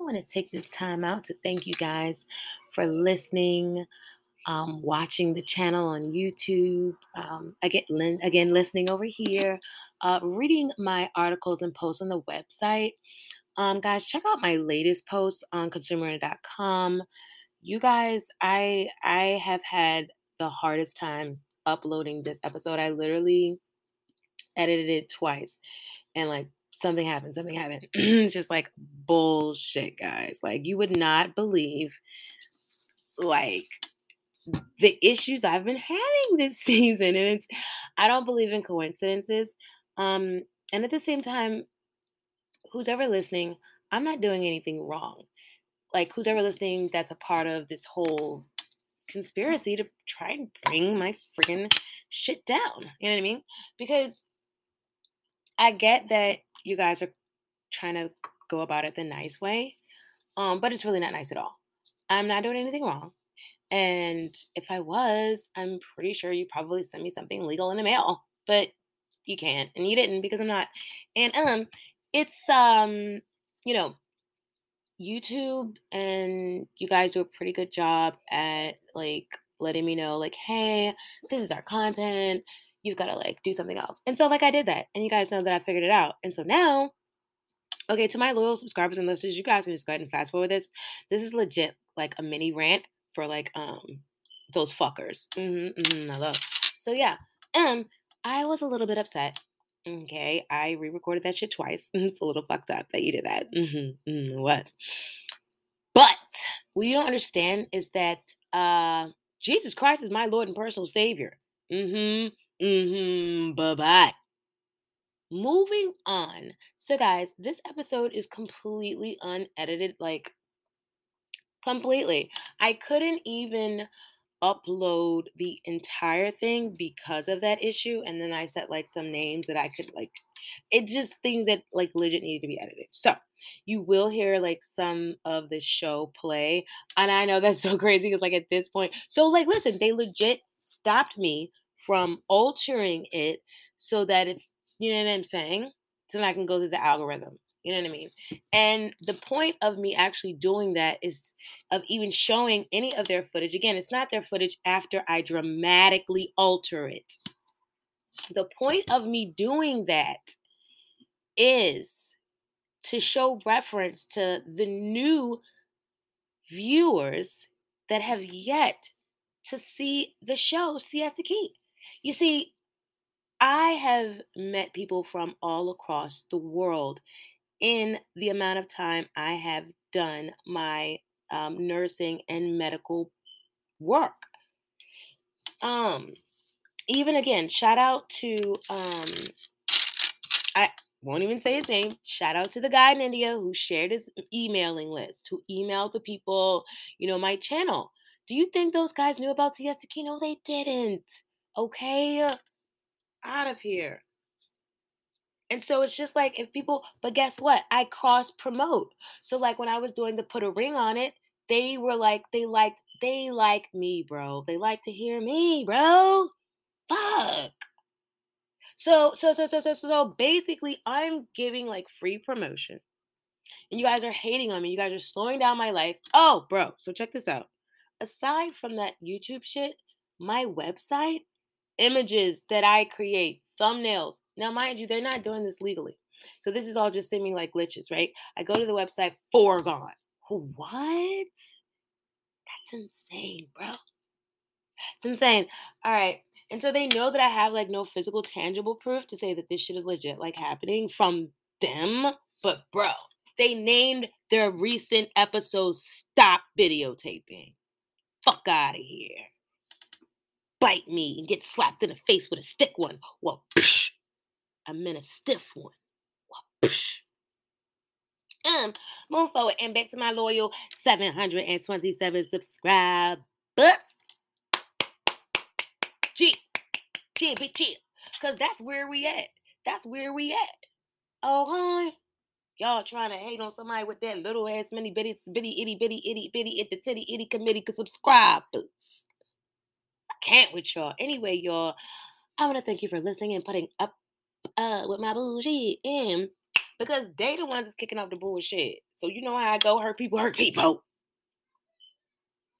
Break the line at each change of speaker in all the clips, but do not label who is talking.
I want to take this time out to thank you guys for listening, um, watching the channel on YouTube, um, again, again, listening over here, uh, reading my articles and posts on the website. Um, guys, check out my latest post on consumer.com. You guys, I I have had the hardest time uploading this episode. I literally edited it twice and like something happened, something happened. it's just like bullshit, guys. Like you would not believe like the issues I've been having this season. And it's I don't believe in coincidences. Um, and at the same time, who's ever listening, I'm not doing anything wrong. Like who's ever listening that's a part of this whole conspiracy to try and bring my freaking shit down. You know what I mean? Because I get that you guys are trying to go about it the nice way, um, but it's really not nice at all. I'm not doing anything wrong. And if I was, I'm pretty sure you probably sent me something legal in the mail, but you can't, and you didn't because I'm not. And um, it's um, you know, YouTube and you guys do a pretty good job at like letting me know, like, hey, this is our content you've got to like do something else. And so like I did that. And you guys know that I figured it out. And so now, okay, to my loyal subscribers and listeners, you guys can just go ahead and fast forward this. This is legit like a mini rant for like um those fuckers. Mm-hmm, mm-hmm, I love. So yeah, um, I was a little bit upset. Okay, I re-recorded that shit twice. it's a little fucked up that you did that. Mm-hmm, mm, it was. But what you don't understand is that uh Jesus Christ is my Lord and personal Savior. Mm-hmm. Mm-hmm. Bye-bye. Moving on. So, guys, this episode is completely unedited, like completely. I couldn't even upload the entire thing because of that issue. And then I set like some names that I could like it's just things that like legit needed to be edited. So you will hear like some of the show play. And I know that's so crazy because like at this point, so like listen, they legit stopped me from altering it so that it's, you know what I'm saying? So I can go through the algorithm. You know what I mean? And the point of me actually doing that is of even showing any of their footage. Again, it's not their footage after I dramatically alter it. The point of me doing that is to show reference to the new viewers that have yet to see the show Siesta Key. You see, I have met people from all across the world in the amount of time I have done my um, nursing and medical work. Um, even again, shout out to um, I won't even say his name. Shout out to the guy in India who shared his emailing list, who emailed the people, you know, my channel. Do you think those guys knew about Siesta? No, they didn't. Okay? Uh, out of here. And so it's just like if people, but guess what? I cross promote. So like when I was doing the put a ring on it, they were like, they liked, they like me, bro. They like to hear me, bro. Fuck. So, so, so, so, so, so basically, I'm giving like free promotion. And you guys are hating on me. You guys are slowing down my life. Oh, bro. So check this out. Aside from that YouTube shit, my website images that I create, thumbnails. Now, mind you, they're not doing this legally. So this is all just seeming like glitches, right? I go to the website, foregone. What? That's insane, bro. It's insane. All right. And so they know that I have like no physical, tangible proof to say that this shit is legit, like happening from them. But, bro, they named their recent episode Stop Videotaping. Fuck out of here bite me and get slapped in the face with a stick one. Well, psh, I meant a stiff one. Well, psh. Um, move forward and back to my loyal 727 subscribers. G, G, big chill. Cause that's where we at. That's where we at. Oh, huh? Y'all trying to hate on somebody with that little ass mini bitty bitty itty bitty itty bitty itty titty itty committee subscribers can't with y'all. Anyway, y'all, I want to thank you for listening and putting up uh with my bullshit in because they the ones that's kicking off the bullshit. So you know how I go, hurt people, hurt people.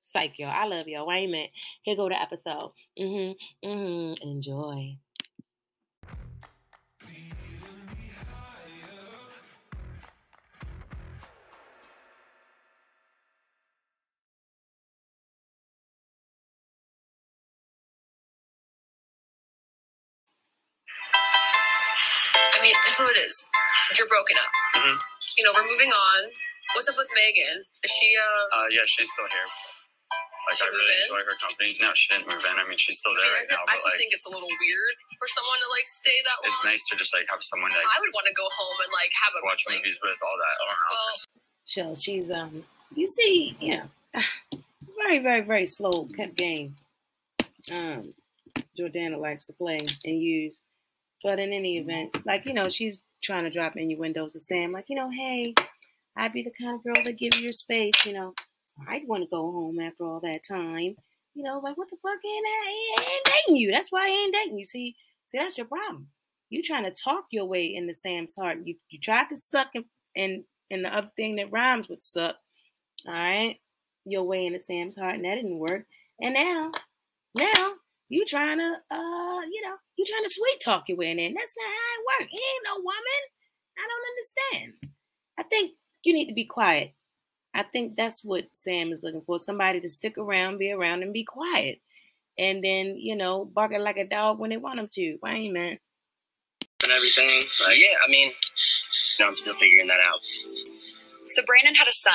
Psych, y'all. I love y'all. Wait a minute. Here go the episode. Mm-hmm. Mm-hmm. Enjoy.
I mean, this is what it is. You're broken up.
Mhm.
You know, we're moving on. What's up with Megan? Is she, uh,
Uh, yeah, she's still here. Like,
She
I really
moved in?
enjoy her company. No, she didn't move in. I mean, she's still
I,
there
mean, I,
right now,
I just
like,
think it's a little weird for someone to, like, stay that long.
it's nice to just like have someone like
I would want to go home and, like, have a,
watch
like,
movies with, all that. I don't know.
well,
show. She's um you see, yeah, very, very, very slow pimp game. Um Jordana likes to play and use. But in any event, like, you know, she's trying to drop innuendos to Sam, like, you know, hey, I'd be the kind of girl that give you your space, you know. I'd want to go home after all that time. You know, like what the fuck ain't? He ain't dating you. That's why I ain't dating you. See, see, that's your problem. You trying to talk your way into Sam's heart. You you tried to suck him and and the other thing that rhymes with suck, all right, your way into Sam's heart, and that didn't work. And now, now you trying to, uh, you know, you trying to sweet talk your way in there. And that's not how it works. He ain't no woman. I don't understand. I think you need to be quiet. I think that's what Sam is looking for. Somebody to stick around, be around, and be quiet. And then, you know, barking like a dog when they want him to. Why ain't man?
and everything. Like, yeah, I mean, you know, I'm still figuring that out.
So Brandon had a son.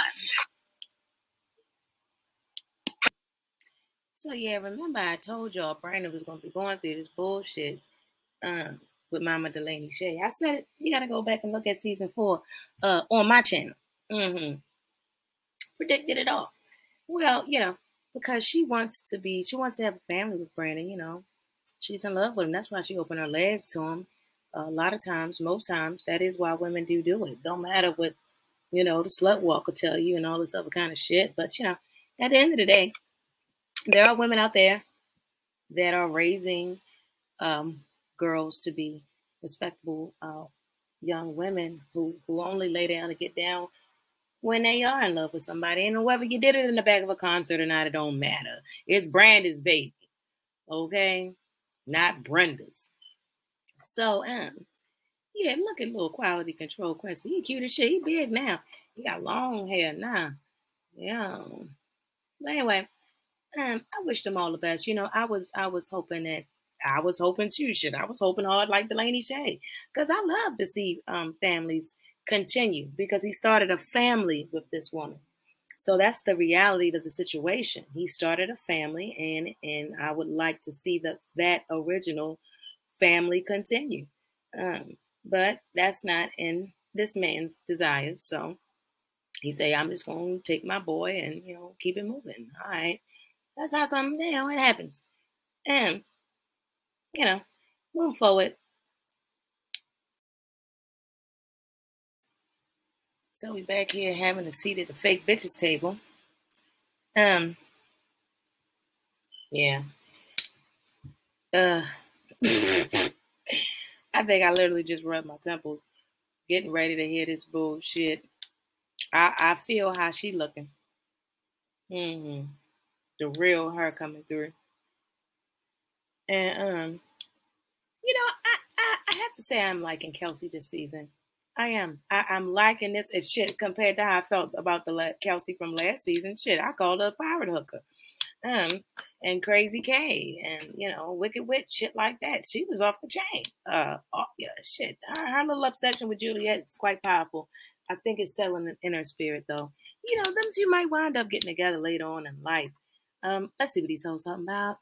So yeah, remember I told y'all Brandon was gonna be going through this bullshit um with Mama Delaney Shay. I said it, you gotta go back and look at season four uh on my channel. Mm-hmm. Predicted it all. Well, you know, because she wants to be she wants to have a family with Brandon, you know. She's in love with him. That's why she opened her legs to him. a lot of times, most times, that is why women do do it. Don't matter what, you know, the slut walk will tell you and all this other kind of shit. But, you know, at the end of the day, there are women out there that are raising um, girls to be respectable uh, young women who, who only lay down and get down when they are in love with somebody. And whether you did it in the back of a concert or not, it don't matter. It's Brandon's baby, okay? Not Brenda's. So, um, yeah, look at little quality control Quincy. He cute as shit. He big now. He got long hair now. Yeah. But anyway, I wish them all the best. You know, I was I was hoping that I was hoping too. Shit, I was hoping hard like Delaney Shay, because I love to see um families continue because he started a family with this woman. So that's the reality of the situation. He started a family, and and I would like to see that that original family continue. Um, but that's not in this man's desires. So he say, I'm just gonna take my boy and you know keep it moving. All right, that's how something you know it happens. And you know, move forward. So we back here having a seat at the fake bitches table. Um, yeah. Uh, I think I literally just rubbed my temples, getting ready to hear this bullshit. I I feel how she looking. hmm The real her coming through. And um, you know, I, I I have to say I'm liking Kelsey this season. I am. I, I'm liking this. If shit compared to how I felt about the la- Kelsey from last season, shit, I called her a pirate hooker. Um, and Crazy K, and you know, Wicked Witch, shit like that. She was off the chain. Uh, oh, yeah, shit. Her, her little obsession with Juliet is quite powerful. I think it's selling in her spirit, though. You know, them two might wind up getting together later on in life. Um, let's see what these hoes talking about.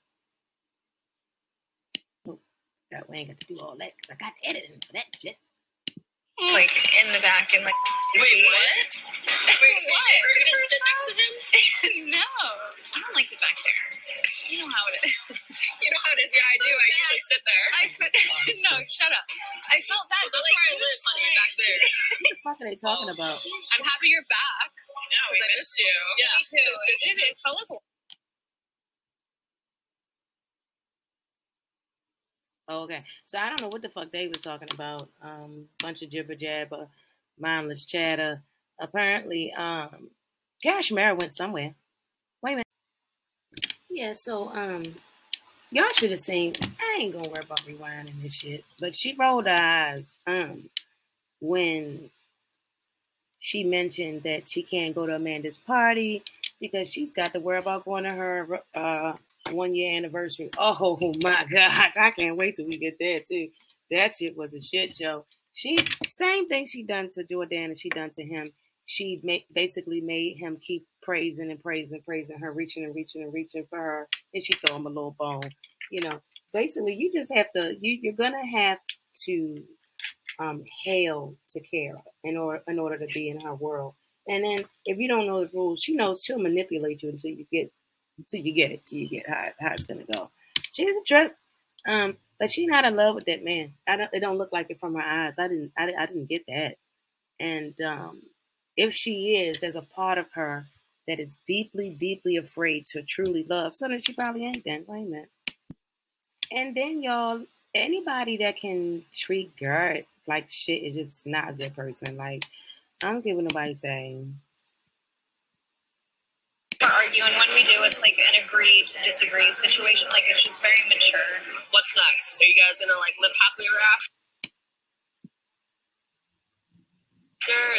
Oh, God, we ain't got to do all that because I got editing for that shit.
Like in the back and like
Wait, what? Wait, so
What?
you didn't sit next to him?
no. I don't like it back there. You know how it is.
You know how it is. Yeah, I do. I usually sit there.
I could no, shut up. I felt bad.
Well, that's where I live, honey, back there.
What the fuck are they talking
Oh.
about?
I'm happy you're back. I know. We missed you. Yeah.
Me too. It, it, it felt like
Oh, okay. So I don't know what the fuck they was talking about. Um, bunch of jibber jabber, mindless chatter. apparently, um, Gosh, Mara went somewhere. Wait a minute. Yeah, so um, y'all should have seen. I ain't gonna worry about rewinding this shit, but she rolled her eyes um when she mentioned that she can't go to Amanda's party because she's got to worry about going to her uh one year anniversary. Oh my gosh, I can't wait till we get there too. That shit was a shit show. She same thing she done to Jordan and she done to him. She made, basically made him keep praising and praising, and praising her, reaching and reaching and reaching for her, and she throw him a little bone. You know, basically, you just have to. You, you're gonna have to um, hail to Kara in order in order to be in her world. And then if you don't know the rules, she knows she'll manipulate you until you get until you get it, till you get how, how it's gonna go. She's a trip. Um, but she's not in love with that man. I don't. It don't look like it from her eyes. I didn't. I, I didn't get that. And um, if she is, there's a part of her that is deeply, deeply afraid to truly love. So then she probably ain't then. Wait a minute. And then y'all, anybody that can treat Garrett like shit is just not a good person. Like I don't care what nobody saying.
Arguing when we do, it's like an agree to disagree situation. Like it's just very mature.
What's next? Are you guys gonna like live happily ever after?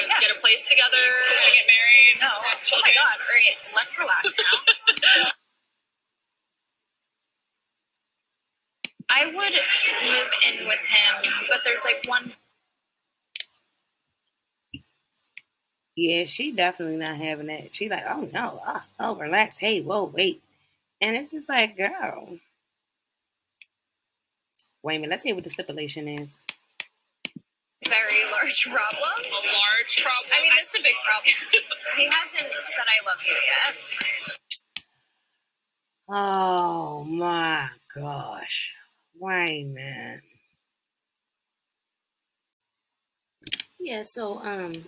And
Yeah.
get a place together
Yeah.
and get married.
No.
have
Oh my god. All right. Let's relax now. I would move in with him, but there's like one
Yeah, she definitely not having that. She like, oh no, ah, oh relax. Hey, whoa, wait. And it's just like, girl. Wait a minute, let's see what the stipulation is.
very large problem.
A large problem.
I mean, this is a big problem. he hasn't said I love you yet.
Oh my gosh. Wait a minute. Yeah, so um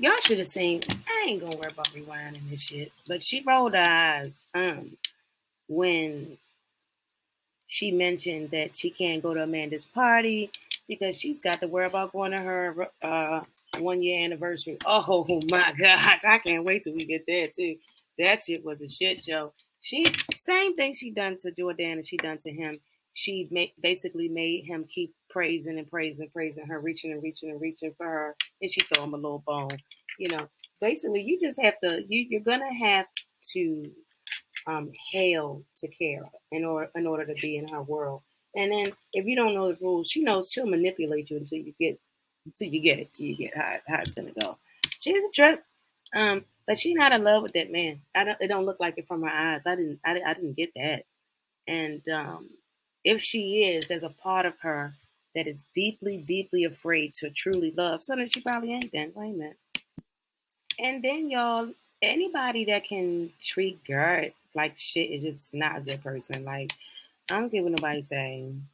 y'all should have seen I ain't gonna worry about rewinding this shit, but she rolled her eyes um when she mentioned that she can't go to Amanda's party because she's got to worry about going to her uh one year anniversary. Oh my gosh, I can't wait till we get there too. That shit was a shit show. She same thing she done to Jordan and she done to him. She made, basically made him keep praising and praising, and praising her, reaching and reaching and reaching for her, and she throw him a little bone. You know, basically, you just have to. You, you're gonna have to um, hail to Kara in order in order to be in her world. And then if you don't know the rules, she knows she'll manipulate you until you get until you get it, till you get how, how it's gonna go. She's a trip. Um, but she's not in love with that man. I don't. It don't look like it from her eyes. I didn't. I, I didn't get that. And um, if she is, there's a part of her that is deeply, deeply afraid to truly love. So then she probably ain't then. Wait a minute. And then y'all, anybody that can treat Garrett like shit is just not a good person. Like I don't care what nobody saying.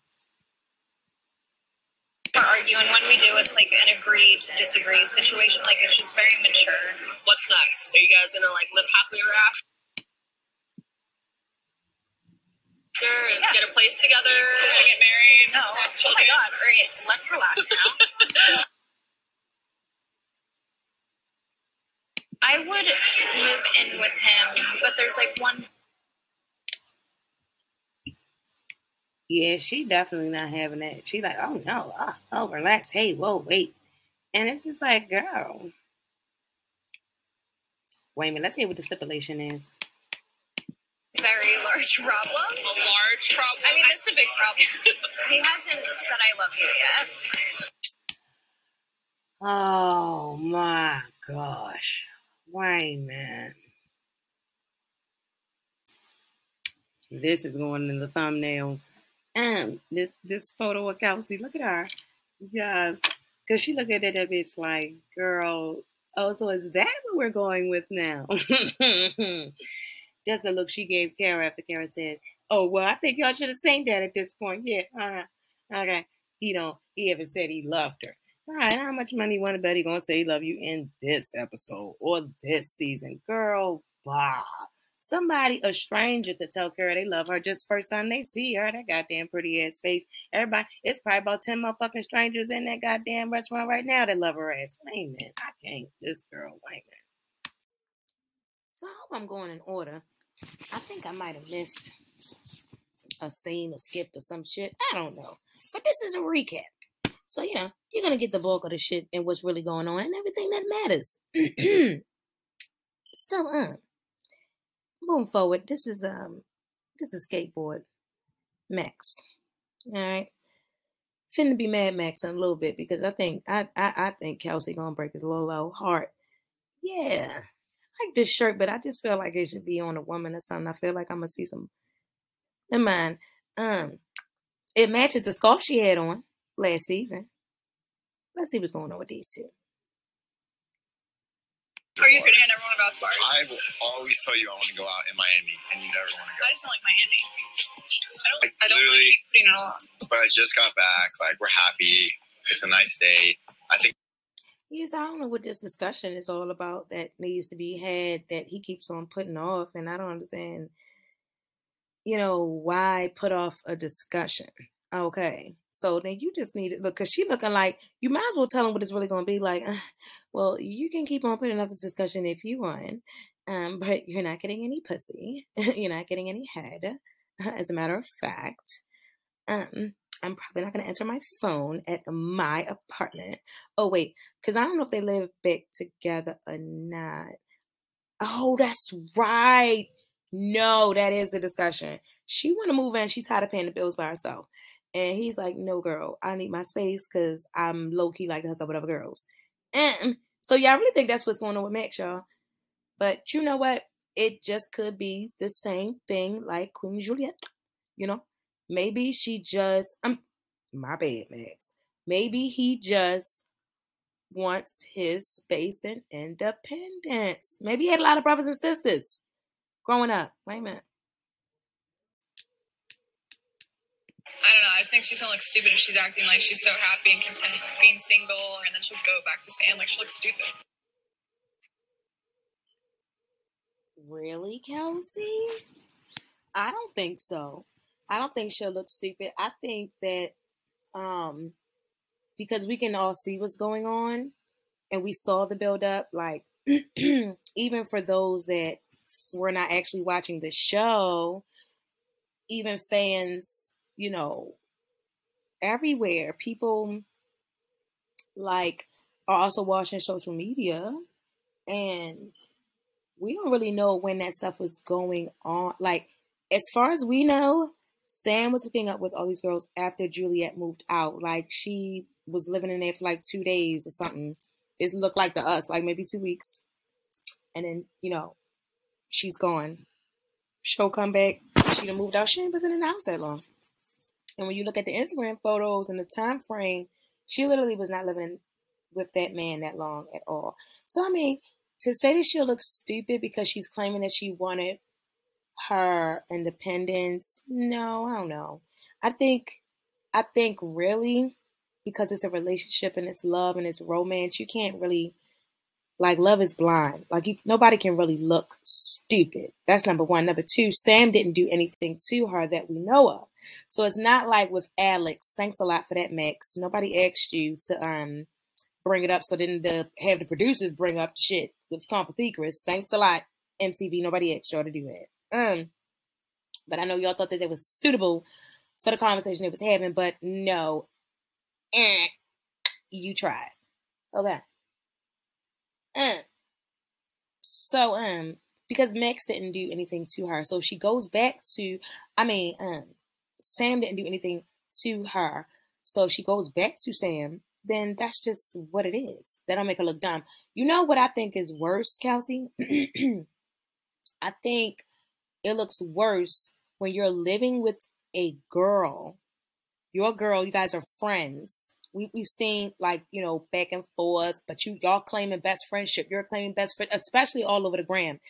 Arguing when we do, it's like an agree to disagree situation. Like it's just very mature.
What's next? Are you guys gonna like live happily ever after? And
Yeah.
get a place together and get married.
No.
have
Oh my god. All right. Let's relax now. I would move in with him, but there's like one
Yeah, she definitely not having that. She like, oh no, ah, oh relax. Hey, whoa, wait. And it's just like, girl. Wait a minute, let's see what the stipulation is.
Very large problem.
A large problem.
I mean, this is a big problem. he hasn't said I love you yet.
Oh my gosh. Wait a minute. This is going in the thumbnail. Um, this this photo of Kelsey. Look at her. Yes. Cause she looked at that, that bitch like, girl, oh, so is that what we're going with now? That's the look she gave Kara after Kara said, Oh, well, I think y'all should have seen that at this point. Yeah. Uh-huh. Okay. He don't he ever said he loved her. All right, how much money one buddy gonna say he love you in this episode or this season? Girl, bah. Somebody, a stranger, could tell Kara they love her just first time they see her. That goddamn pretty ass face. Everybody, it's probably about 10 motherfucking strangers in that goddamn restaurant right now that love her ass. Wait a minute. I can't. This girl, wait a minute. So I hope I'm going in order. I think I might have missed a scene or skipped or some shit. I don't know. But this is a recap. So, you know, you're going to get the bulk of the shit and what's really going on and everything that matters. so, um, moving forward, this is, um, this is skateboard Max. All right. Finna be Mad Max in a little bit because I think, I, I, I think Kelsey gonna break his old heart. Yeah. I like this shirt, but I just feel like it should be on a woman or something. I feel like I'm gonna see some. Never mind. Um, it matches the scarf she had on last season. Let's see what's going on with these two.
Are you kidding? I never want to go out to bars.
I will always tell you I want to go out in Miami, and you never want to go.
I just don't like Miami. I don't.
Like,
I don't like putting it on.
But I just got back. Like we're happy. It's a nice day. I think
Yes, I don't know what this discussion is all about that needs to be had that he keeps on putting off, and I don't understand. You know why put off a discussion? Okay, so then you just need to look because she looking like you might as well tell him what it's really going to be like. Well, you can keep on putting off this discussion if you want, um, but you're not getting any pussy. you're not getting any head. As a matter of fact, um, I'm probably not going to answer my phone at my apartment. Oh wait, because I don't know if they live back together or not. Oh, that's right. No, that is the discussion. She want to move in. She tired of paying the bills by herself, and he's like, "No, girl, I need my space because I'm low key like to hook up with other girls." And so, yeah, I really think that's what's going on with Max, y'all. But you know what? It just could be the same thing like Queen Juliet. You know, maybe she just um my bad, Max. Maybe he just wants his space and independence. Maybe he had a lot of brothers and sisters growing up. Wait a minute.
I don't know. I just think she's gonna look stupid if she's acting like she's so happy and content being single, and then she'll go back to Sam like she looks stupid.
Really, Kelsey? I don't think so. I don't think she'll look stupid. I think that um because we can all see what's going on and we saw the build up, like even for those that were not actually watching the show, even fans, you know, everywhere, people like are also watching social media and we don't really know when that stuff was going on. Like, as far as we know, Sam was hooking up with all these girls after Juliet moved out. Like, she was living in there for like two days or something. It looked like to us, like maybe two weeks. And then, you know, she's gone. She'll come back. She done moved out. She wasn't in the house that long. And when you look at the Instagram photos and the time frame, she literally was not living with that man that long at all. So, I mean, to say that she'll look stupid because she's claiming that she wanted her independence, no, I don't know. I think, I think really because it's a relationship and it's love and it's romance, you can't really like love is blind. Like you, nobody can really look stupid. That's number one. Number two, Sam didn't do anything to her that we know of. So it's not like with Alex. Thanks a lot for that, Max. Nobody asked you to um bring it up, so then the have the producers bring up shit with Kompothecras. Thanks a lot, MTV. Nobody asked y'all to do that. Um, but I know y'all thought that it was suitable for the conversation it was having, but no, eh, you tried. Okay. Um. So um, because Max didn't do anything to her, so she goes back to, I mean, um, Sam didn't do anything to her, so she goes back to Sam, then that's just what it is. That don't make her look dumb. You know what I think is worse, Kelsey? I think it looks worse when you're living with a girl, your girl, you guys are friends. We, we've seen like, you know, back and forth, but you y'all claiming best friendship. You're claiming best friend, especially all over the gram.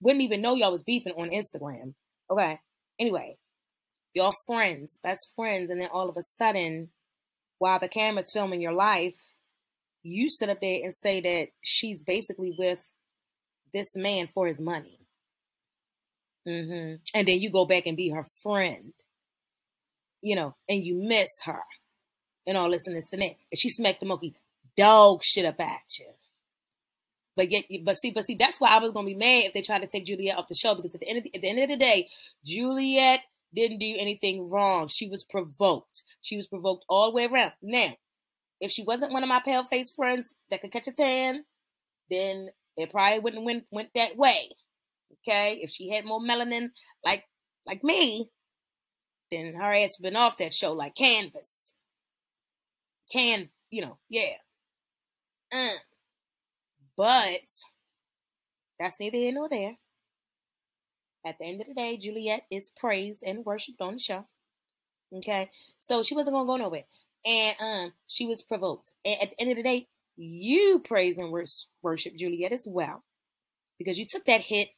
Wouldn't even know y'all was beefing on Instagram. Okay. Anyway, y'all friends, best friends, and then all of a sudden, while the camera's filming your life, you sit up there and say that she's basically with this man for his money. Hmm And then you go back and be her friend, you know, and you miss her and all this and this and that. And she smacked the monkey dog shit up at you. But yet, but see, but see, that's why I was gonna be mad if they tried to take Juliet off the show because at the end of the, at the end of the day, Juliet didn't do anything wrong. She was provoked. She was provoked all the way around. Now, if she wasn't one of my pale face friends that could catch a tan, then it probably wouldn't went went that way. Okay, if she had more melanin like like me, then her ass been off that show like canvas. Can you know? Yeah. Uh. But that's neither here nor there. At the end of the day, Juliet is praised and worshipped on the show. Okay, so she wasn't gonna go nowhere, and um, she was provoked. And at the end of the day, you praise and worship Juliet as well, because you took that hit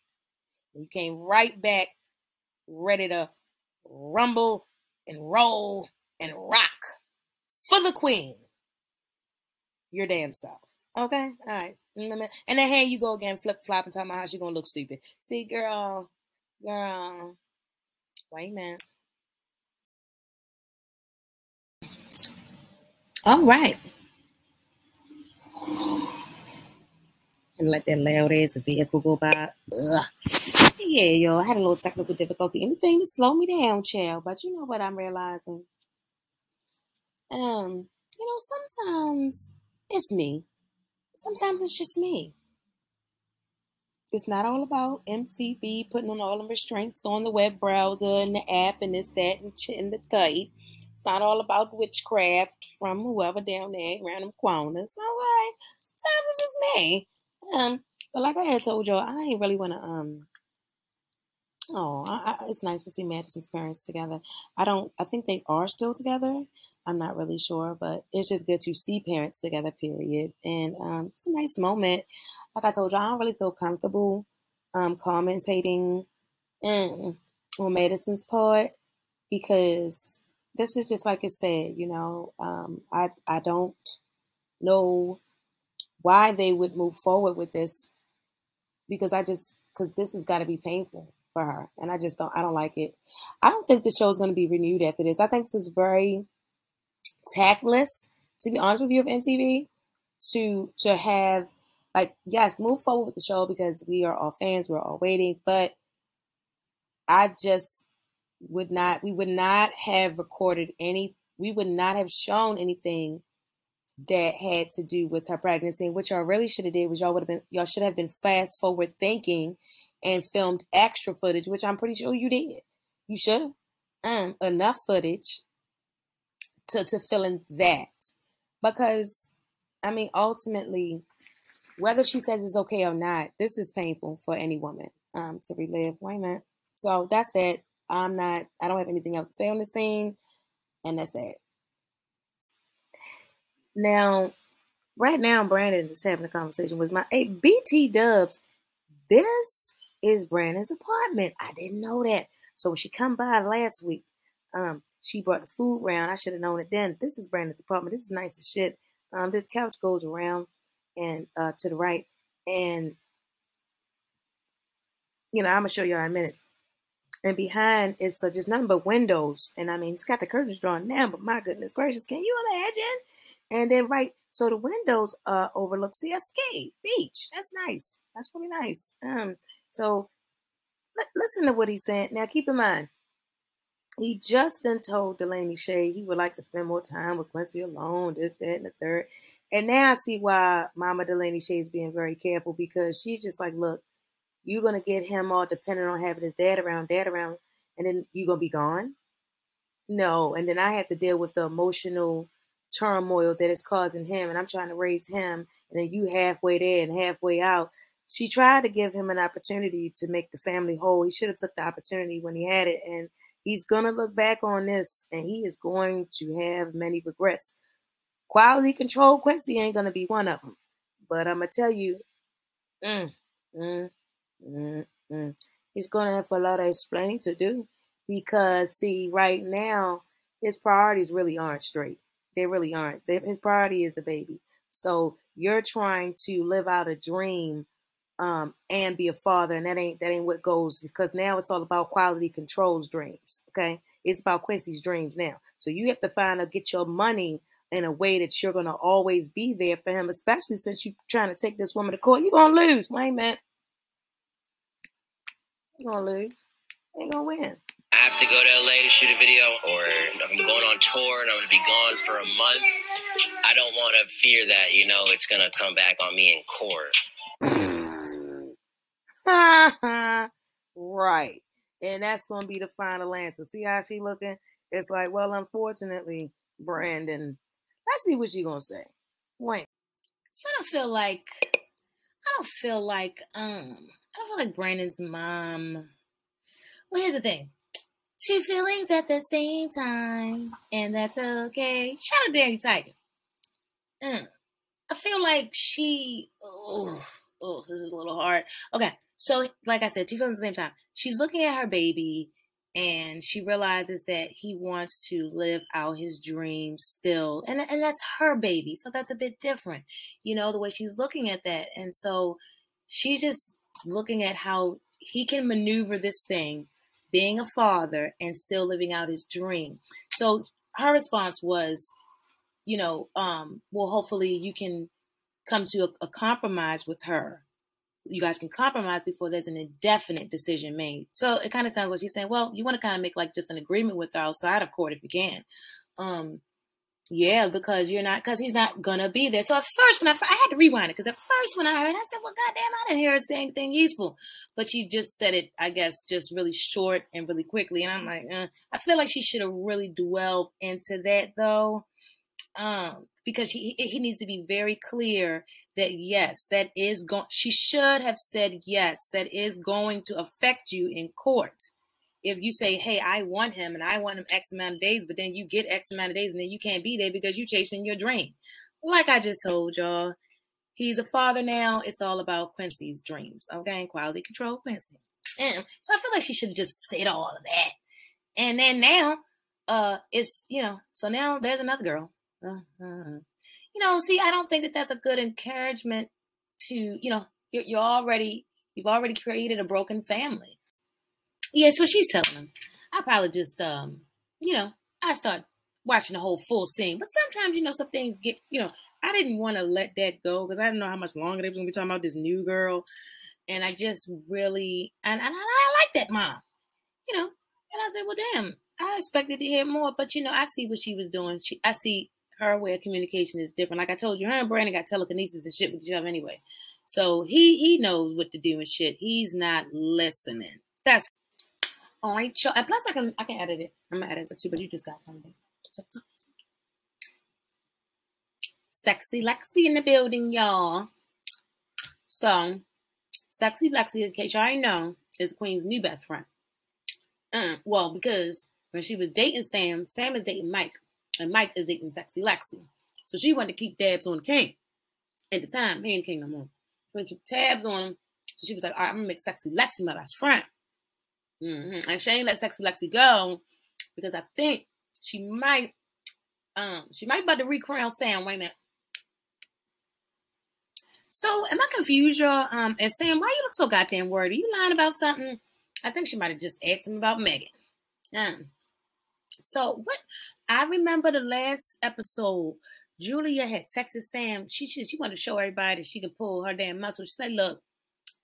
you came right back, ready to rumble and roll and rock for the queen. Your damn self. Okay, all right. Mm-hmm. And then here you go again, flip flop and talking about how she gonna look stupid. See, girl, girl, wait a minute. All right. And let that loud ass vehicle go by. Ugh. Yeah, yo, I had a little technical difficulty. Anything to slow me down, child. But you know what I'm realizing? Um, you know, sometimes it's me. Sometimes it's just me. It's not all about MTV putting on all the restraints on the web browser and the app and this, that, and, ch- and the third. It's not all about witchcraft from whoever down there them corners. All right. Sometimes it's just me. Um, but like I had told y'all, I ain't really want to um Oh, I, I, it's nice to see Madison's parents together. I don't. I think they are still together. I'm not really sure, but it's just good to see parents together. Period. And um, it's a nice moment. Like I told you, I don't really feel comfortable um, commentating um, on Madison's part because this is just like it said. You know, um, I I don't know why they would move forward with this because I just because this has got to be painful for her, and I just don't. I don't like it. I don't think the show is going to be renewed after this. I think this is very tactless, to be honest with you, of MTV to to have like yes, move forward with the show because we are all fans, we're all waiting, but I just would not. We would not have recorded any. We would not have shown anything that had to do with her pregnancy. And What y'all really should have did was y'all would have been y'all should have been fast forward thinking and filmed extra footage, which I'm pretty sure you did. You should have um enough footage to to fill in that because I mean ultimately whether she says it's okay or not, this is painful for any woman um to relive. Why not? So that's that. I'm not. I don't have anything else to say on the scene, and that's that. Now, right now, Brandon is having a conversation with my hey, BT Dubs. This is Brandon's apartment. I didn't know that. So when she come by last week, um, she brought the food round. I should have known it then. This is Brandon's apartment. This is nice as shit. Um, this couch goes around and uh, to the right, and you know I'm gonna show you in a minute. And behind is uh, just nothing but windows. And I mean, it's got the curtains drawn down, but my goodness gracious, can you imagine? And then right, so the windows uh overlook CSK Beach. That's nice. That's really nice. Um, so l- listen to what he said. Now keep in mind, he just done told Delaney Shay he would like to spend more time with Quincy alone, this, that, and the third. And now I see why Mama Delaney Shay is being very careful because she's just like, look, you're gonna get him all dependent on having his dad around, dad around, and then you're gonna be gone. No, and then I have to deal with the emotional turmoil that is causing him, and I'm trying to raise him, and then you halfway there and halfway out. She tried to give him an opportunity to make the family whole. He should have took the opportunity when he had it, and he's gonna look back on this, and he is going to have many regrets. Quality control Quincy ain't gonna be one of them, but I'm gonna tell you, mm, mm, mm, mm. he's gonna have a lot of explaining to do because see, right now his priorities really aren't straight they really aren't. His priority is the baby. So you're trying to live out a dream um, and be a father, and that ain't that ain't what goes because now it's all about quality controls dreams. Okay, it's about Quincy's dreams now. So you have to find out get your money in a way that you're gonna always be there for him, especially since you're trying to take this woman to court. You're gonna lose, wait man. You're gonna lose. You ain't gonna win.
I have to go to LA to shoot a video, or I'm going on tour and I'm going to be gone for a month. I don't want to fear that, you know, it's going to come back on me in court.
right. And that's going to be the final answer. See how she looking? It's like, well, unfortunately, Brandon, let's see what she going to say. Wait. So I don't feel like, I don't feel like, um, I don't feel like Brandon's mom. Well, here's the thing. Two feelings at the same time, and that's okay. Shout out Danny Tiger. Mm. I feel like she, oh, oh, this is a little hard. Okay, so like I said, two feelings at the same time. She's looking at her baby and she realizes that he wants to live out his dreams still. And and that's her baby. So that's a bit different. You know, the way she's looking at that. And so she's just looking at how he can maneuver this thing, being a father and still living out his dream. So her response was, you know, um, well, hopefully you can come to a, a compromise with her you guys can compromise before there's an indefinite decision made. So it kind of sounds like she's saying, well, you want to kind of make like just an agreement with her outside of court if you can. Um, yeah, because you're not, because he's not gonna be there. So at first, when I, I had to rewind it, because at first when I heard, I said, well, goddamn, I didn't hear her say anything useful. But she just said it, I guess, just really short and really quickly. And I'm like, uh, I feel like she should have really dwelled into that though. Um, because he he needs to be very clear that yes, that is going. She should have said yes, that is going to affect you in court. If you say, "Hey, I want him and I want him X amount of days," but then you get X amount of days and then you can't be there because you're chasing your dream. Like I just told y'all, he's a father now. It's all about Quincy's dreams. Okay, quality control, Quincy. And so I feel like she should have just said all of that. And then now, uh, it's you know, so now there's another girl uh-huh. You know, see, I don't think that that's a good encouragement to, you know, you're, you're already, you've already created a broken family. Yeah, so she's telling him, I probably just, um, you know, I start watching the whole full scene. But sometimes, you know, some things get, you know, I didn't want to let that go because I didn't know how much longer they was to be talking about this new girl. And I just really, and, and I, I like that mom, you know. And I said, well, damn, I expected to hear more, but you know, I see what she was doing. She, I see her way of communication is different. Like I told you, her and Brandon got telekinesis and shit with each other anyway. So he he knows what to do and shit. He's not listening. That's all right. And plus, I can I can edit it. I'm gonna edit it too, but you just got something. Sexy Lexi in the building, y'all. So, Sexy Lexi, in case y'all ain't know, is Queen's new best friend. Uh, well, because when she was dating Sam, Sam is dating Mike and Mike is dating sexy Lexi. So she wanted to keep tabs on King. At the time, he ain't King no more. She wanted to keep tabs on him. So she was like, all right, I'm gonna make sexy Lexi my best friend. Mm-hmm. And Shane let sexy Lexi go because I think she might um she might about to recrown Sam. Wait a minute. So am I confused, y'all? Um, and Sam, why you look so goddamn worried? Are you lying about something? I think she might have just asked him about Megan. Um, so what I remember the last episode, Julia had texted Sam. She, she she wanted to show everybody she can pull her damn muscle. She said, "Look,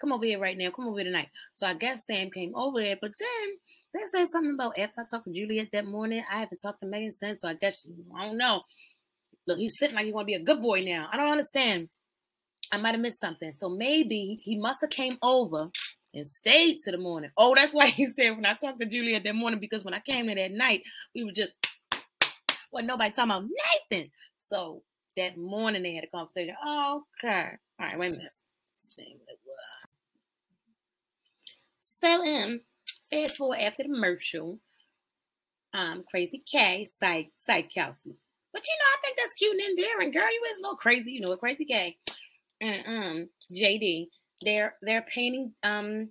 come over here right now. Come over here tonight." So I guess Sam came over there, but then they said something about after I talked to Juliet that morning. I haven't talked to Megan since, so I guess I don't know. Look, he's sitting like he want to be a good boy now. I don't understand. I might have missed something. So maybe he must have came over and stayed to the morning. Oh, that's why he said when I talked to Juliet that morning because when I came in that night, we were just wasn't nobody talking about Nathan. So that morning they had a conversation. Okay. All right, wait a minute. So um, fast forward after the commercial, um, Crazy K, Psych, Psych Kelsey. But you know, I think that's cute and endearing. Girl, you is a little crazy, you know, a crazy K. And um, JD, they're they're painting um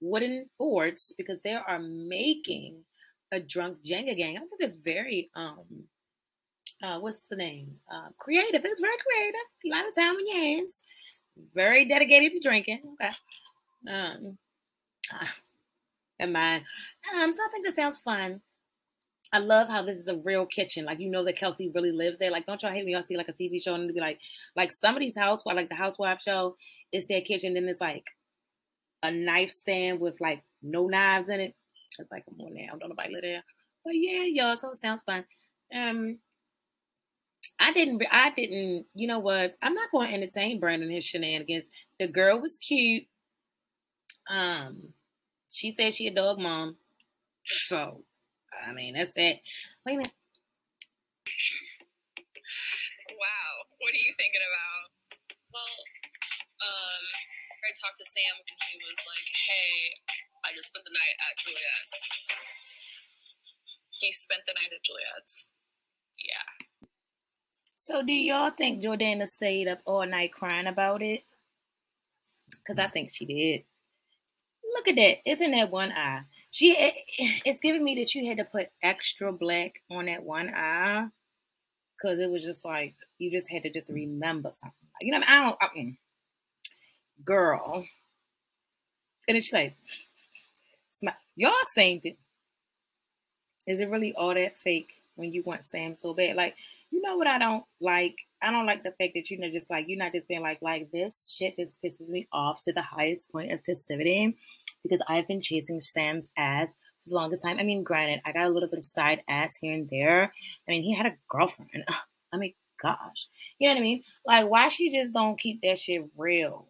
wooden boards because they are making a drunk Jenga gang. I think it's very um uh what's the name? Uh creative. It's very creative. A lot of time on your hands. very dedicated to drinking. Okay. Um, and mine. Um, so I think this sounds fun. I love how this is a real kitchen. Like you know that Kelsey really lives there. Like, don't y'all hate when y'all see like a TV show and be like, like somebody's house, like the housewife show, it's their kitchen. Then it's like a knife stand with like no knives in it. It's like, come on now, don't nobody live there. But yeah, y'all. So it sounds fun. Um, I didn't. I didn't. You know what? I'm not going to entertain Brandon and his shenanigans. The girl was cute. Um, she said she a dog mom. So, I mean, that's that. Wait a minute.
Wow. What are you thinking about?
Well, um, I talked to Sam and he was like, "Hey, I just spent the night at Juliette's."
He spent the night at Juliette's.
Yeah.
So, do y'all think Jordana stayed up all night crying about it? Because I think she did. Look at that. Isn't that one eye. She it, it's giving me that you had to put extra black on that one eye. Cause it was just like you just had to just remember something. You know, I don't uh-uh. girl. And it's like y'all saying it. Is it really all that fake when you want Sam so bad? Like, you know what I don't like? I don't like the fact that you know just like you're not just being like like this shit just pisses me off to the highest point of passivity because I've been chasing Sam's ass for the longest time. I mean, granted, I got a little bit of side ass here and there. I mean, he had a girlfriend. I mean, gosh, you know what I mean? Like, why she just don't keep that shit real?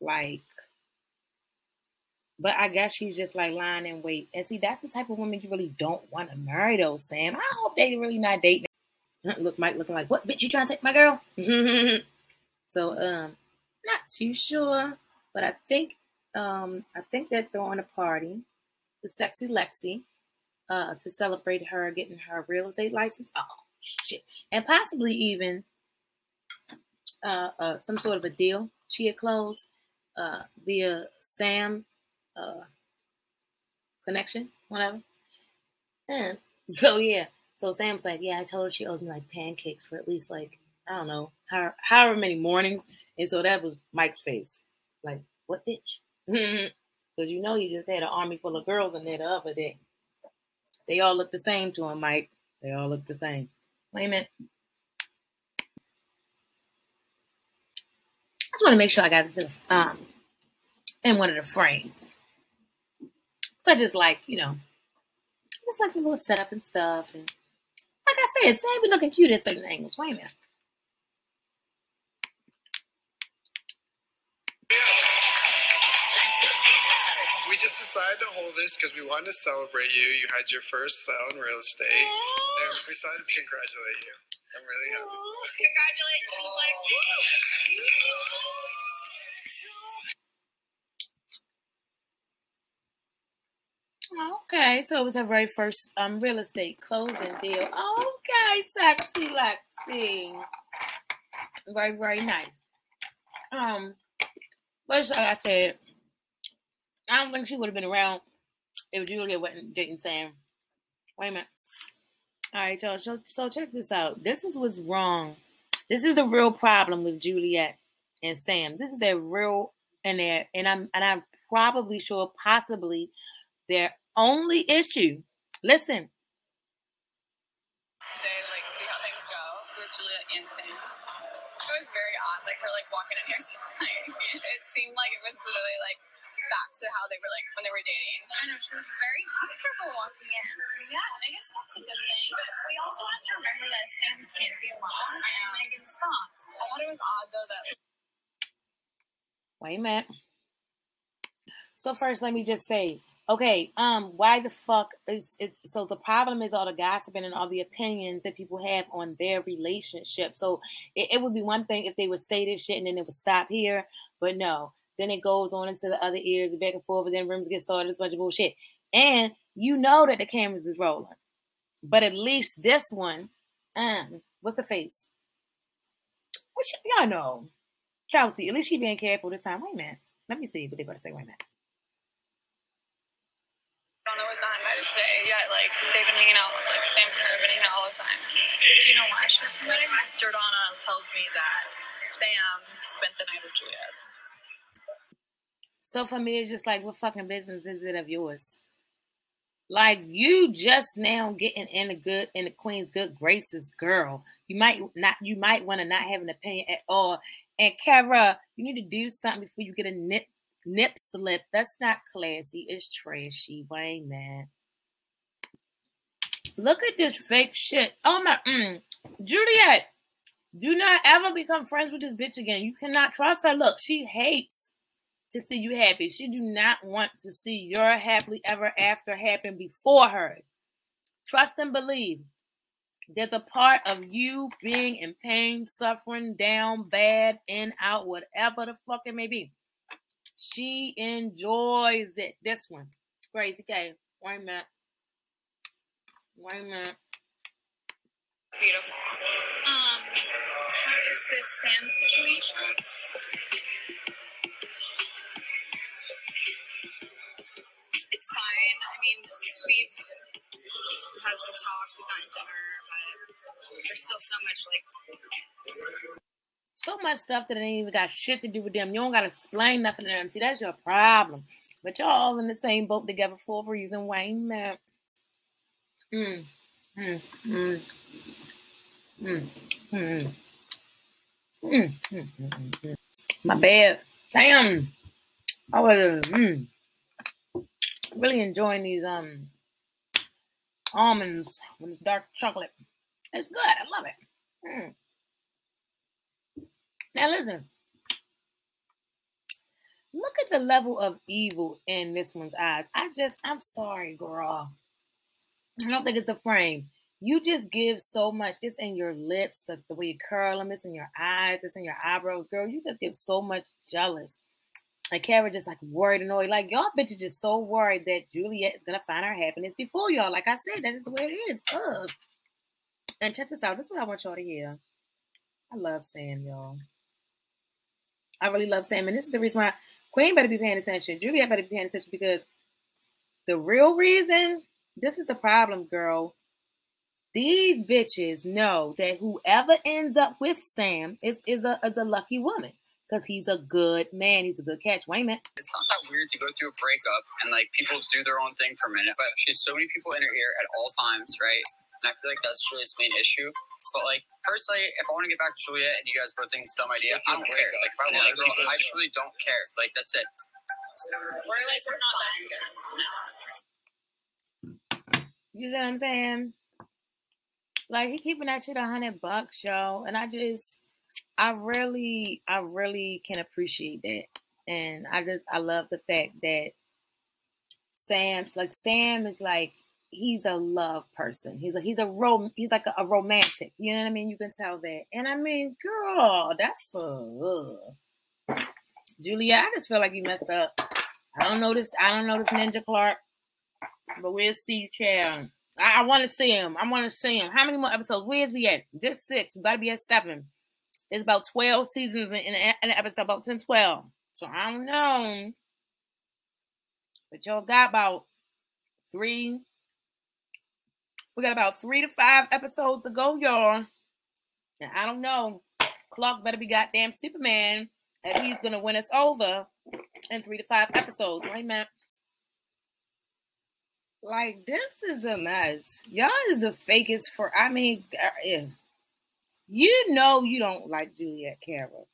Like, but I guess she's just like lying in wait. And see, that's the type of woman you really don't want to marry, though, Sam. I hope they really not dating. Look, Mike looking like, what bitch you trying to take my girl? so, um, not too sure, but I think, um, I think they're throwing a party, the sexy Lexi, uh, to celebrate her getting her real estate license. Oh shit, and possibly even, uh, uh some sort of a deal she had closed, uh, via Sam uh, connection, whatever. And so yeah, so Sam's like, yeah, I told her she owes me like pancakes for at least like I don't know, however, however many mornings. And so that was Mike's face, like, what bitch? Because you know you just had an army full of girls in there the other day. They all look the same to him, Mike. They all look the same. Wait a minute. I just want to make sure I got this um in one of the frames. So I just like, you know, just like the little setup and stuff. And like I said, Sam be looking cute at certain angles. Wait a minute.
Decided to hold this because we wanted to celebrate you. You had your first sale in real estate. And we decided to congratulate you. I'm really happy.
Congratulations, Lexi.
Okay, so it was her very first um real estate closing deal. Okay, sexy Lexi. Very, very nice. Um, but like I said, I don't think she would have been around if Julia wasn't dating Sam. Wait a minute. All right, y'all. So, so check this out. This is what's wrong. This is the real problem with Juliette and Sam. This is their real and their and I'm and I'm probably sure possibly their only issue. Listen.
Today, like, see how things go with Juliette and Sam. It was very odd, like her like walking in here tonight. To how they were like when they were dating.
I know she was very comfortable walking in.
Yeah, I guess that's a good thing.
But we also have to remember that Sam can't be alone and Megan's gone.
I thought it was odd though that
Wait a minute. So first, let me just say, okay, um, why the fuck is it? So the problem is all the gossiping and all the opinions that people have on their relationship. So it, it would be one thing if they would say this shit and then it would stop here, but no. Then it goes on into the other ears, back and forth, and then rooms get started. It's a bunch of bullshit, and you know that the cameras is rolling. But at least this one, um, what's her face? What she, y'all know, Kelsey. At least she being careful this time. Wait a minute. Let me see what they about to say. Wait a minute.
Donna was not invited today. Yeah, like they've been hanging out with like Sam and her, been hanging out all the time.
Do you know why she was invited?
Jordana tells me that
Sam spent the night with Juliette.
So for me, it's just like, what fucking business is it of yours? Like you just now getting in the good in the queen's good graces, girl. You might not you might want to not have an opinion at all. And Kara, you need to do something before you get a nip nip slip. That's not classy. It's trashy. Wayne man. Look at this fake shit. Oh my mm. Juliette, do not ever become friends with this bitch again. You cannot trust her. Look, she hates to see you happy. She do not want to see your happily ever after happen before hers. Trust and believe. There's a part of you being in pain, suffering, down, bad, in, out, whatever the fuck it may be. She enjoys it. This one. Crazy K. Wait a minute. Wait a minute.
Beautiful. Um, how is this Sam situation? Fine. I mean, we've had some talks, we've gotten dinner, but there's still so much like
So much stuff that ain't even got shit to do with them. You don't gotta explain nothing to them. See, that's your problem. But y'all all in the same boat together for a reason. Wayne man. Mm. Mm. Mm. Mm. Mm. Mm. Mm. Mm. Mm. My bad. Damn. I was mm, really enjoying these um almonds with dark chocolate. It's good. I love it. Mm. Now listen. Look at the level of evil in this one's eyes. I just, I'm sorry, girl. I don't think it's the frame. You just give so much. It's in your lips, the, the way you curl them. It's in your eyes. It's in your eyebrows, girl. You just give so much jealous. And Kara just like worried and annoyed. Like y'all bitches just so worried that Juliette is gonna find her happiness before y'all. Like I said, that's the way it is. Ugh. And check this out. This is what I want y'all to hear. I love Sam, y'all. I really love Sam, and this is the reason why Queen better be paying attention. Juliette better be paying attention because the real reason, this is the problem, girl. These bitches know that whoever ends up with Sam is, is a is a lucky woman because he's a good man. He's a good catch. Wait a minute.
It's not that weird to go through a breakup and like people do their own thing for a minute, but she's so many people in her ear at all times, right? And I feel like that's Juliette's main issue. But like personally, if I want to get back to Juliette and you guys both think it's a dumb idea, I don't care. Like if I want to go, I truly don't care. Like that's it.
we're like we're not that together.
You see what I'm saying? Like he keeping that shit a hundred bucks, yo. And I just I really, I really can appreciate that. And I just I love the fact that Sam's like Sam is like he's a love person. He's a he's a rom he's like a, a romantic. You know what I mean? You can tell that. And I mean, girl, that's for ugh. Julia. I just feel like you messed up. I don't know this. I don't know this Ninja Clark, but we'll see you, child. I, I want to see him. I want to see him. How many more episodes? Where's we at? This six. We gotta be at seven. It's about 12 seasons in, in an episode, about 10, 12. So I don't know. But y'all got about three. We got about three to five episodes to go, y'all. And I don't know. Clark better be goddamn Superman if he's gonna win us over in three to five episodes. A minute. Like this is a mess. Y'all is the fakest for. I mean, uh, yeah. You know you don't like Juliette Carroll,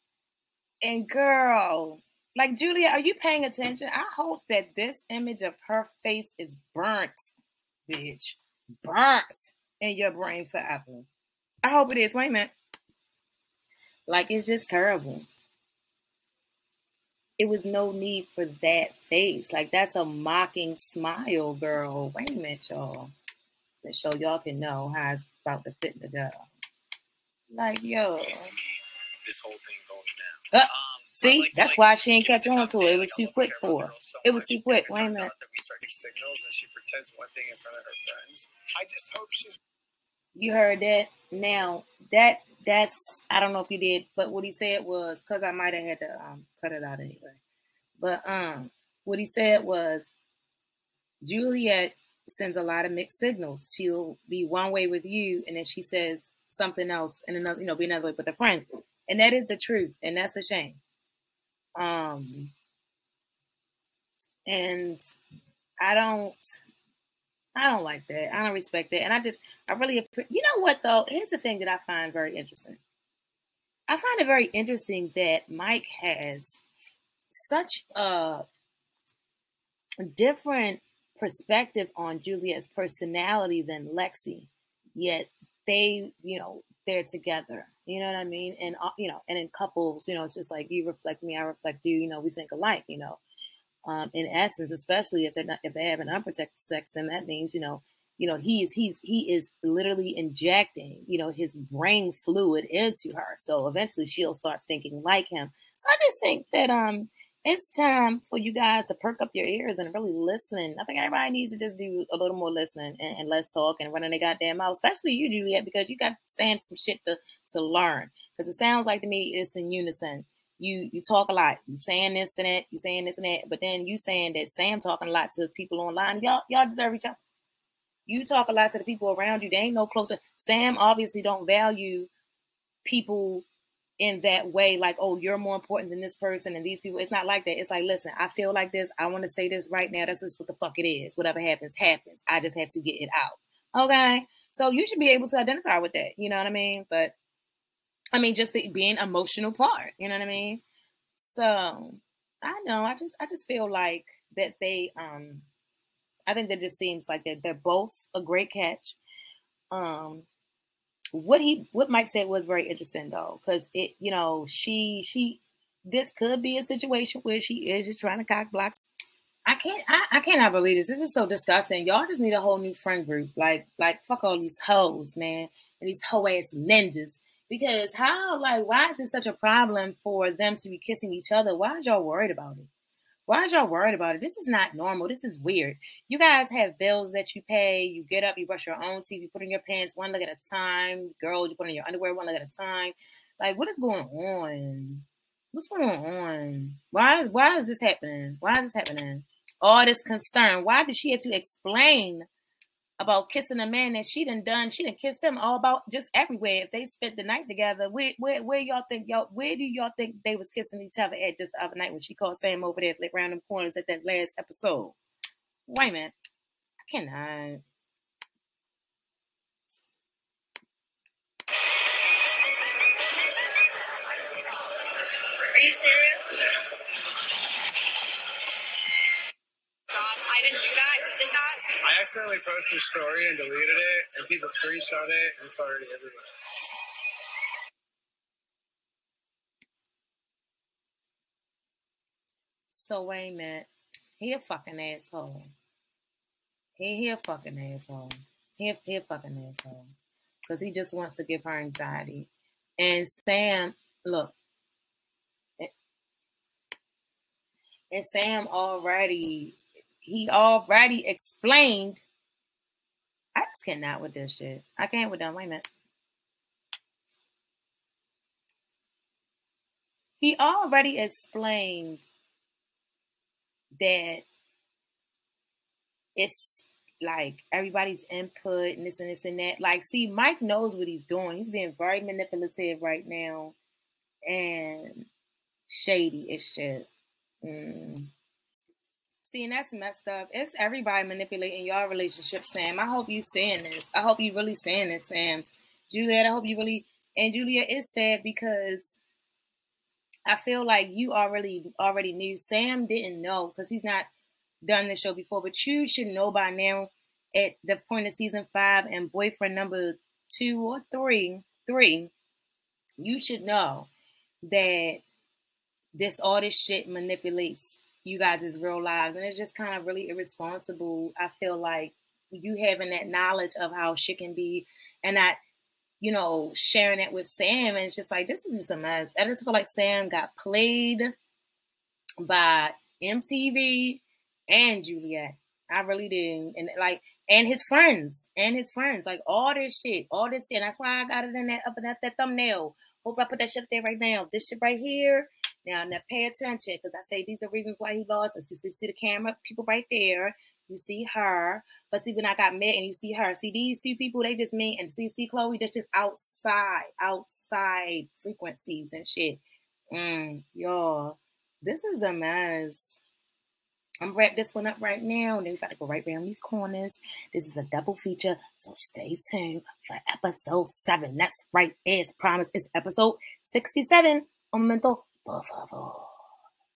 and girl, like Juliette, are you paying attention? I hope that this image of her face is burnt, bitch, burnt in your brain forever. I hope it is. Wait a minute. Like it's just terrible. It was no need for that face. Like that's a mocking smile, girl. Wait a minute, y'all. To show y'all can know how it's about to fit the girl. Like, yo.
This whole thing going down.
Uh, um, see, that's why she ain't catch on to it. It was too quick for her. It was too quick. Wait a minute.
We start your signals and she pretends one thing in front of her friends. I just hope she's
You heard that? Now that that's I don't know if you did, but what he said was because I might have had to um, cut it out anyway. But um, what he said was Juliette sends a lot of mixed signals. She'll be one way with you, and then she says something else, and another, you know, be another way with a friend. And that is the truth, and that's a shame. Um, and I don't, I don't like that. I don't respect that, and I just, I really, you know what though? Here's the thing that I find very interesting. I find it very interesting that Mike has such a different perspective on Juliette's personality than Lexi, yet they, you know, they're together. You know what I mean? And uh, you know, and in couples, you know, it's just like you reflect me, I reflect you. You know, we think alike. You know, um, in essence, especially if they're not if they have an unprotected sex, then that means you know, you know, he's he's he is literally injecting you know his brain fluid into her. So eventually, she'll start thinking like him. So I just think that um it's time for you guys to perk up your ears and really listen. I think everybody needs to just do a little more listening and, and less talk and running their goddamn mouth, especially you, Juliette, because you got to stand some shit to, to learn. Because it sounds like to me it's in unison. You you talk a lot. You saying this and that. You saying this and that. But then you saying that Sam talking a lot to people online. Y'all y'all deserve each other. You talk a lot to the people around you. They ain't no closer. Sam obviously don't value people in that way, like, oh, you're more important than this person and these people. It's not like that. It's like, listen, I feel like this. I want to say this right now. That's just what the fuck it is. Whatever happens, happens. I just had to get it out. Okay. So you should be able to identify with that. You know what I mean? But I mean, just the being emotional part. You know what I mean? So I know. I just I just feel like that they um I think that just seems like that they're both a great catch. Um what he what Mike said was very interesting though, because it you know she she this could be a situation where she is just trying to cock block. I can't I, I cannot believe this. This is so disgusting. Y'all just need a whole new friend group. Like like fuck all these hoes, man, and these hoe ass ninjas. Because how like why is it such a problem for them to be kissing each other? Why are y'all worried about it? Why is y'all worried about it? This is not normal. This is weird. You guys have bills that you pay. You get up, you brush your own teeth, you put in your pants one leg at a time. Girls, you put in your underwear one leg at a time. Like, what is going on? What's going on? Why why is this happening? Why is this happening? All this concern. Why did she have to explain about kissing a man that she done done. She done kissed him all about just everywhere. If they spent the night together, where where where y'all think y'all where do y'all think they was kissing each other at just the other night when she called Sam over there around them corners at that last episode? Wait a minute. I cannot.
Are you serious? I didn't do that.
I accidentally posted a story and deleted it, and people screenshot it, and it's already everywhere.
So wait a minute. He a fucking asshole. He he a fucking asshole. He a, he a fucking asshole. Because he just wants to give her anxiety. And Sam, look. And Sam already he already explained. I just cannot with this shit. I can't with them. Wait a minute. He already explained that it's like everybody's input and this and this and that. Like, see, Mike knows what he's doing. He's being very manipulative right now and shady as shit. Mm. See, and that's messed up. It's everybody manipulating your relationship, Sam. I hope you saying this. I hope you really saying this, Sam. Juliette, I hope you really and Juliette is sad because I feel like you already already knew. Sam didn't know because he's not done the show before, but you should know by now at the point of season five and boyfriend number two or three, three, you should know that this all this shit manipulates you guys' real lives. And it's just kind of really irresponsible. I feel like you having that knowledge of how shit can be and not, you know, sharing it with Sam. And it's just like, this is just a mess. I just feel like Sam got played by MTV and Juliette. I really did. And like, and his friends, and his friends, like all this shit, all this shit. And that's why I got it in that up in that, that thumbnail. Hope I put that shit there right now. This shit right here now, now pay attention because I say these are reasons why he lost. You see, see the camera, people right there. You see her, but see when I got met and you see her, see these two people, they just me and see see Chloe. That's just outside, outside frequencies and shit. Mm, y'all, this is a mess. I'm wrap this one up right now, and then we about to go right around these corners. This is a double feature, so stay tuned for episode seven. That's right, as promised, it's episode 67. Un 不服不。